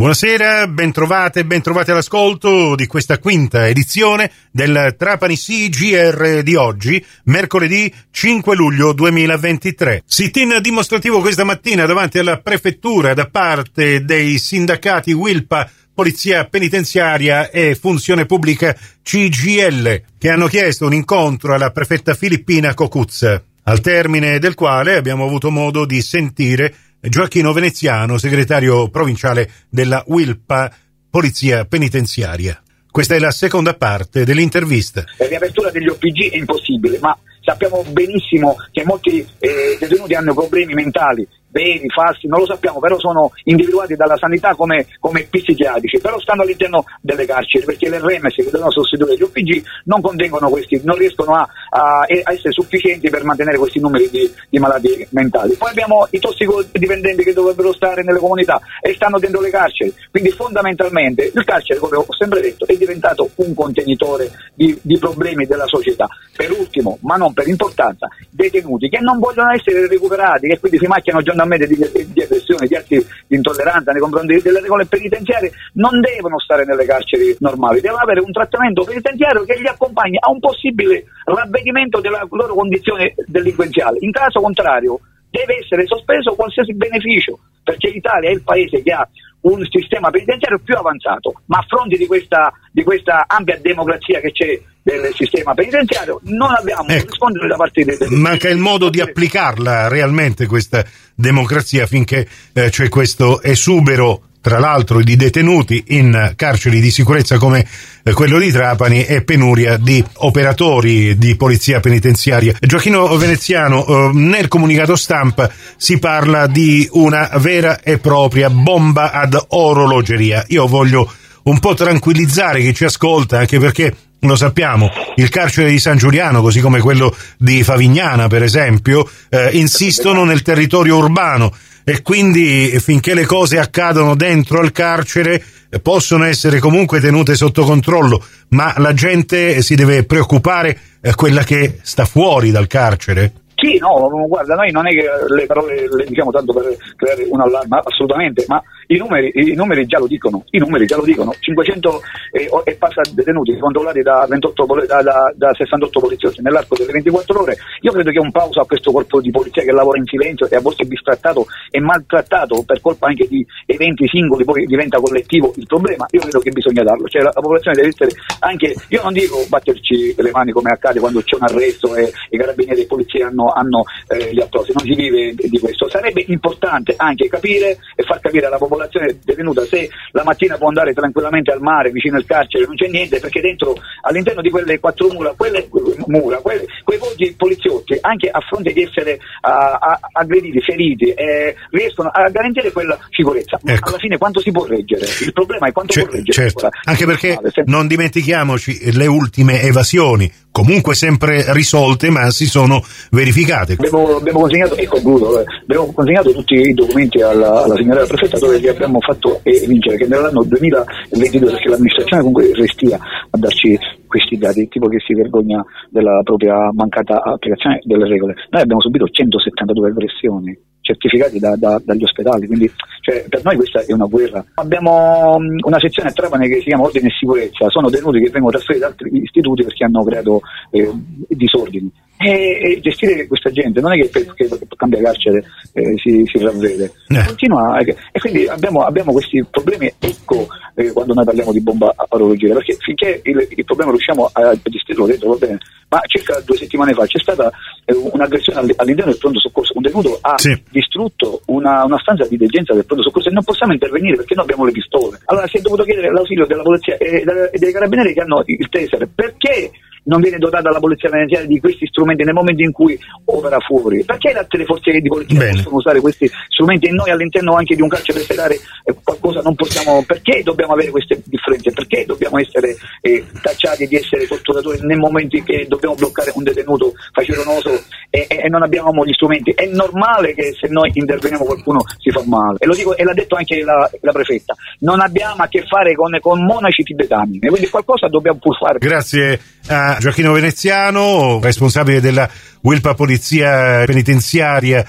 Buonasera, bentrovate e bentrovati all'ascolto di questa quinta edizione del Trapani CGR di oggi, mercoledì 5 luglio 2023. Sit-in dimostrativo questa mattina davanti alla prefettura da parte dei sindacati Wilpa Polizia Penitenziaria e Funzione Pubblica CGL, che hanno chiesto un incontro alla prefetta filippina Cocuzza, al termine del quale abbiamo avuto modo di sentire Gioacchino Veneziano, segretario provinciale della Wilpa Polizia Penitenziaria. Questa è la seconda parte dell'intervista. La riapertura degli OPG è impossibile, ma sappiamo benissimo che molti eh, detenuti hanno problemi mentali veri, falsi, non lo sappiamo, però sono individuati dalla sanità come, come psichiatrici, però stanno all'interno delle carceri perché le REMS che devono sostituire gli OPG non contengono questi, non riescono a, a, a essere sufficienti per mantenere questi numeri di, di, malattie mentali. Poi abbiamo i tossicodipendenti che dovrebbero stare nelle comunità e stanno dentro le carceri, quindi fondamentalmente il carcere, come ho sempre detto, è diventato un contenitore di, di problemi della società. Per ultimo, ma non per importanza, detenuti che non vogliono essere recuperati, che quindi si macchiano giornalmente di, di aggressione, di atti di intolleranza nei confronti delle regole penitenziarie, non devono stare nelle carceri normali, devono avere un trattamento penitenziario che li accompagni a un possibile ravvedimento della loro condizione delinquenziale. In caso contrario, deve essere sospeso qualsiasi beneficio, perché l'Italia è il paese che ha un sistema penitenziario più avanzato, ma a fronte di questa, di questa ampia democrazia che c'è del sistema penitenziario non abbiamo ecco, rispondere da parte dei manca il modo di applicarla realmente questa democrazia finché eh, c'è questo esubero tra l'altro di detenuti in carceri di sicurezza come eh, quello di Trapani e penuria di operatori di polizia penitenziaria. Gioachino Veneziano, eh, nel comunicato stampa si parla di una vera e propria bomba ad orologeria. Io voglio un po' tranquillizzare chi ci ascolta, anche perché lo sappiamo, il carcere di San Giuliano, così come quello di Favignana, per esempio, eh, insistono nel territorio urbano e quindi finché le cose accadono dentro al carcere eh, possono essere comunque tenute sotto controllo, ma la gente si deve preoccupare eh, quella che sta fuori dal carcere? Sì, no, guarda, noi non è che le parole le diciamo tanto per creare un allarme, assolutamente, ma i numeri, i numeri, già lo dicono, i numeri già lo dicono, 500 eh, e passa detenuti controllati da, 28, da, da, da 68 poliziotti nell'arco delle 24 ore, io credo che un pausa a questo corpo di polizia che lavora in silenzio e a volte è bistrattato e maltrattato per colpa anche di eventi singoli, poi diventa collettivo il problema, io credo che bisogna darlo, cioè la, la popolazione deve essere anche, io non dico batterci le mani come accade quando c'è un arresto e i carabinieri e i polizia hanno hanno eh, gli attosi, non si vive di questo. Sarebbe importante anche capire e far capire alla popolazione detenuta se la mattina può andare tranquillamente al mare vicino al carcere, non c'è niente, perché dentro, all'interno di quelle quattro mura, quelle mura, quelle, quei pochi poliziotti, anche a fronte di essere uh, aggrediti, feriti, eh, riescono a garantire quella sicurezza. Ma ecco. alla fine quanto si può reggere? Il problema è quanto C- può reggere. Certo. Anche perché non dimentichiamoci le ultime evasioni comunque sempre risolte ma si sono verificate. Abbiamo, abbiamo consegnato, concludo, eh, abbiamo consegnato tutti i documenti alla, alla signora prefetta dove li abbiamo fatto vincere che nell'anno 2022 perché l'amministrazione comunque restia a darci questi dati, tipo che si vergogna della propria mancata applicazione delle regole. Noi abbiamo subito 172 aggressioni certificati da, da, dagli ospedali, quindi cioè, per noi questa è una guerra. Abbiamo um, una sezione a Trapani che si chiama Ordine e Sicurezza, sono detenuti che vengono trasferiti da altri istituti perché hanno creato eh, disordini. E, e, gestire questa gente non è che perché cambia carcere eh, si, si ravvede, eh. continua e, e quindi abbiamo, abbiamo, questi problemi, ecco eh, quando noi parliamo di bomba a orologeria, perché finché il, il problema riusciamo a gestirlo dentro va bene, ma circa due settimane fa c'è stata eh, un'aggressione all'interno del pronto soccorso, un detenuto ha sì. distrutto una, una, stanza di degenza del pronto soccorso e non possiamo intervenire perché noi abbiamo le pistole. Allora si è dovuto chiedere l'ausilio della polizia e, e dei carabinieri che hanno il taser, perché non viene dotata la polizia finanziaria di questi strumenti nel momento in cui opera fuori? Perché le altre forze di polizia Bene. possono usare questi strumenti e noi all'interno anche di un calcio per eh, qualcosa non possiamo? Perché dobbiamo avere queste differenze? Perché dobbiamo essere eh, tacciati di essere torturatori nel momento in cui dobbiamo bloccare un detenuto facilonoso e, e, e, non abbiamo gli strumenti? È normale che se noi interveniamo qualcuno si fa male. E lo dico e l'ha detto anche la, la prefetta. Non abbiamo a che fare con, con monaci tibetani, quindi qualcosa dobbiamo pur fare. Grazie a Gioacchino Veneziano, responsabile della Wilpa Polizia Penitenziaria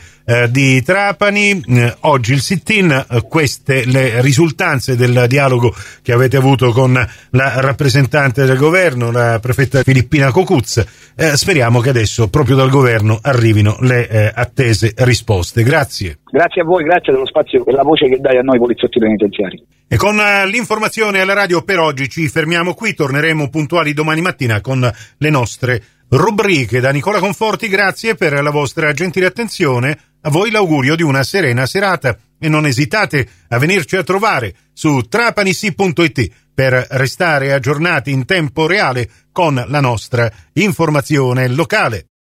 di Trapani. Eh, oggi il sit-in, eh, queste le risultanze del dialogo che avete avuto con la rappresentante del governo, la prefetta Filippina Cocuz. Eh, speriamo che adesso proprio dal governo arrivino le eh, attese risposte. Grazie. Grazie a voi, grazie dello spazio e la voce che dai a noi poliziotti penitenziari. E con l'informazione alla radio per oggi ci fermiamo qui, torneremo puntuali domani mattina con le nostre rubriche. Da Nicola Conforti, grazie per la vostra gentile attenzione. A voi l'augurio di una serena serata e non esitate a venirci a trovare su trapanisi.it per restare aggiornati in tempo reale con la nostra informazione locale.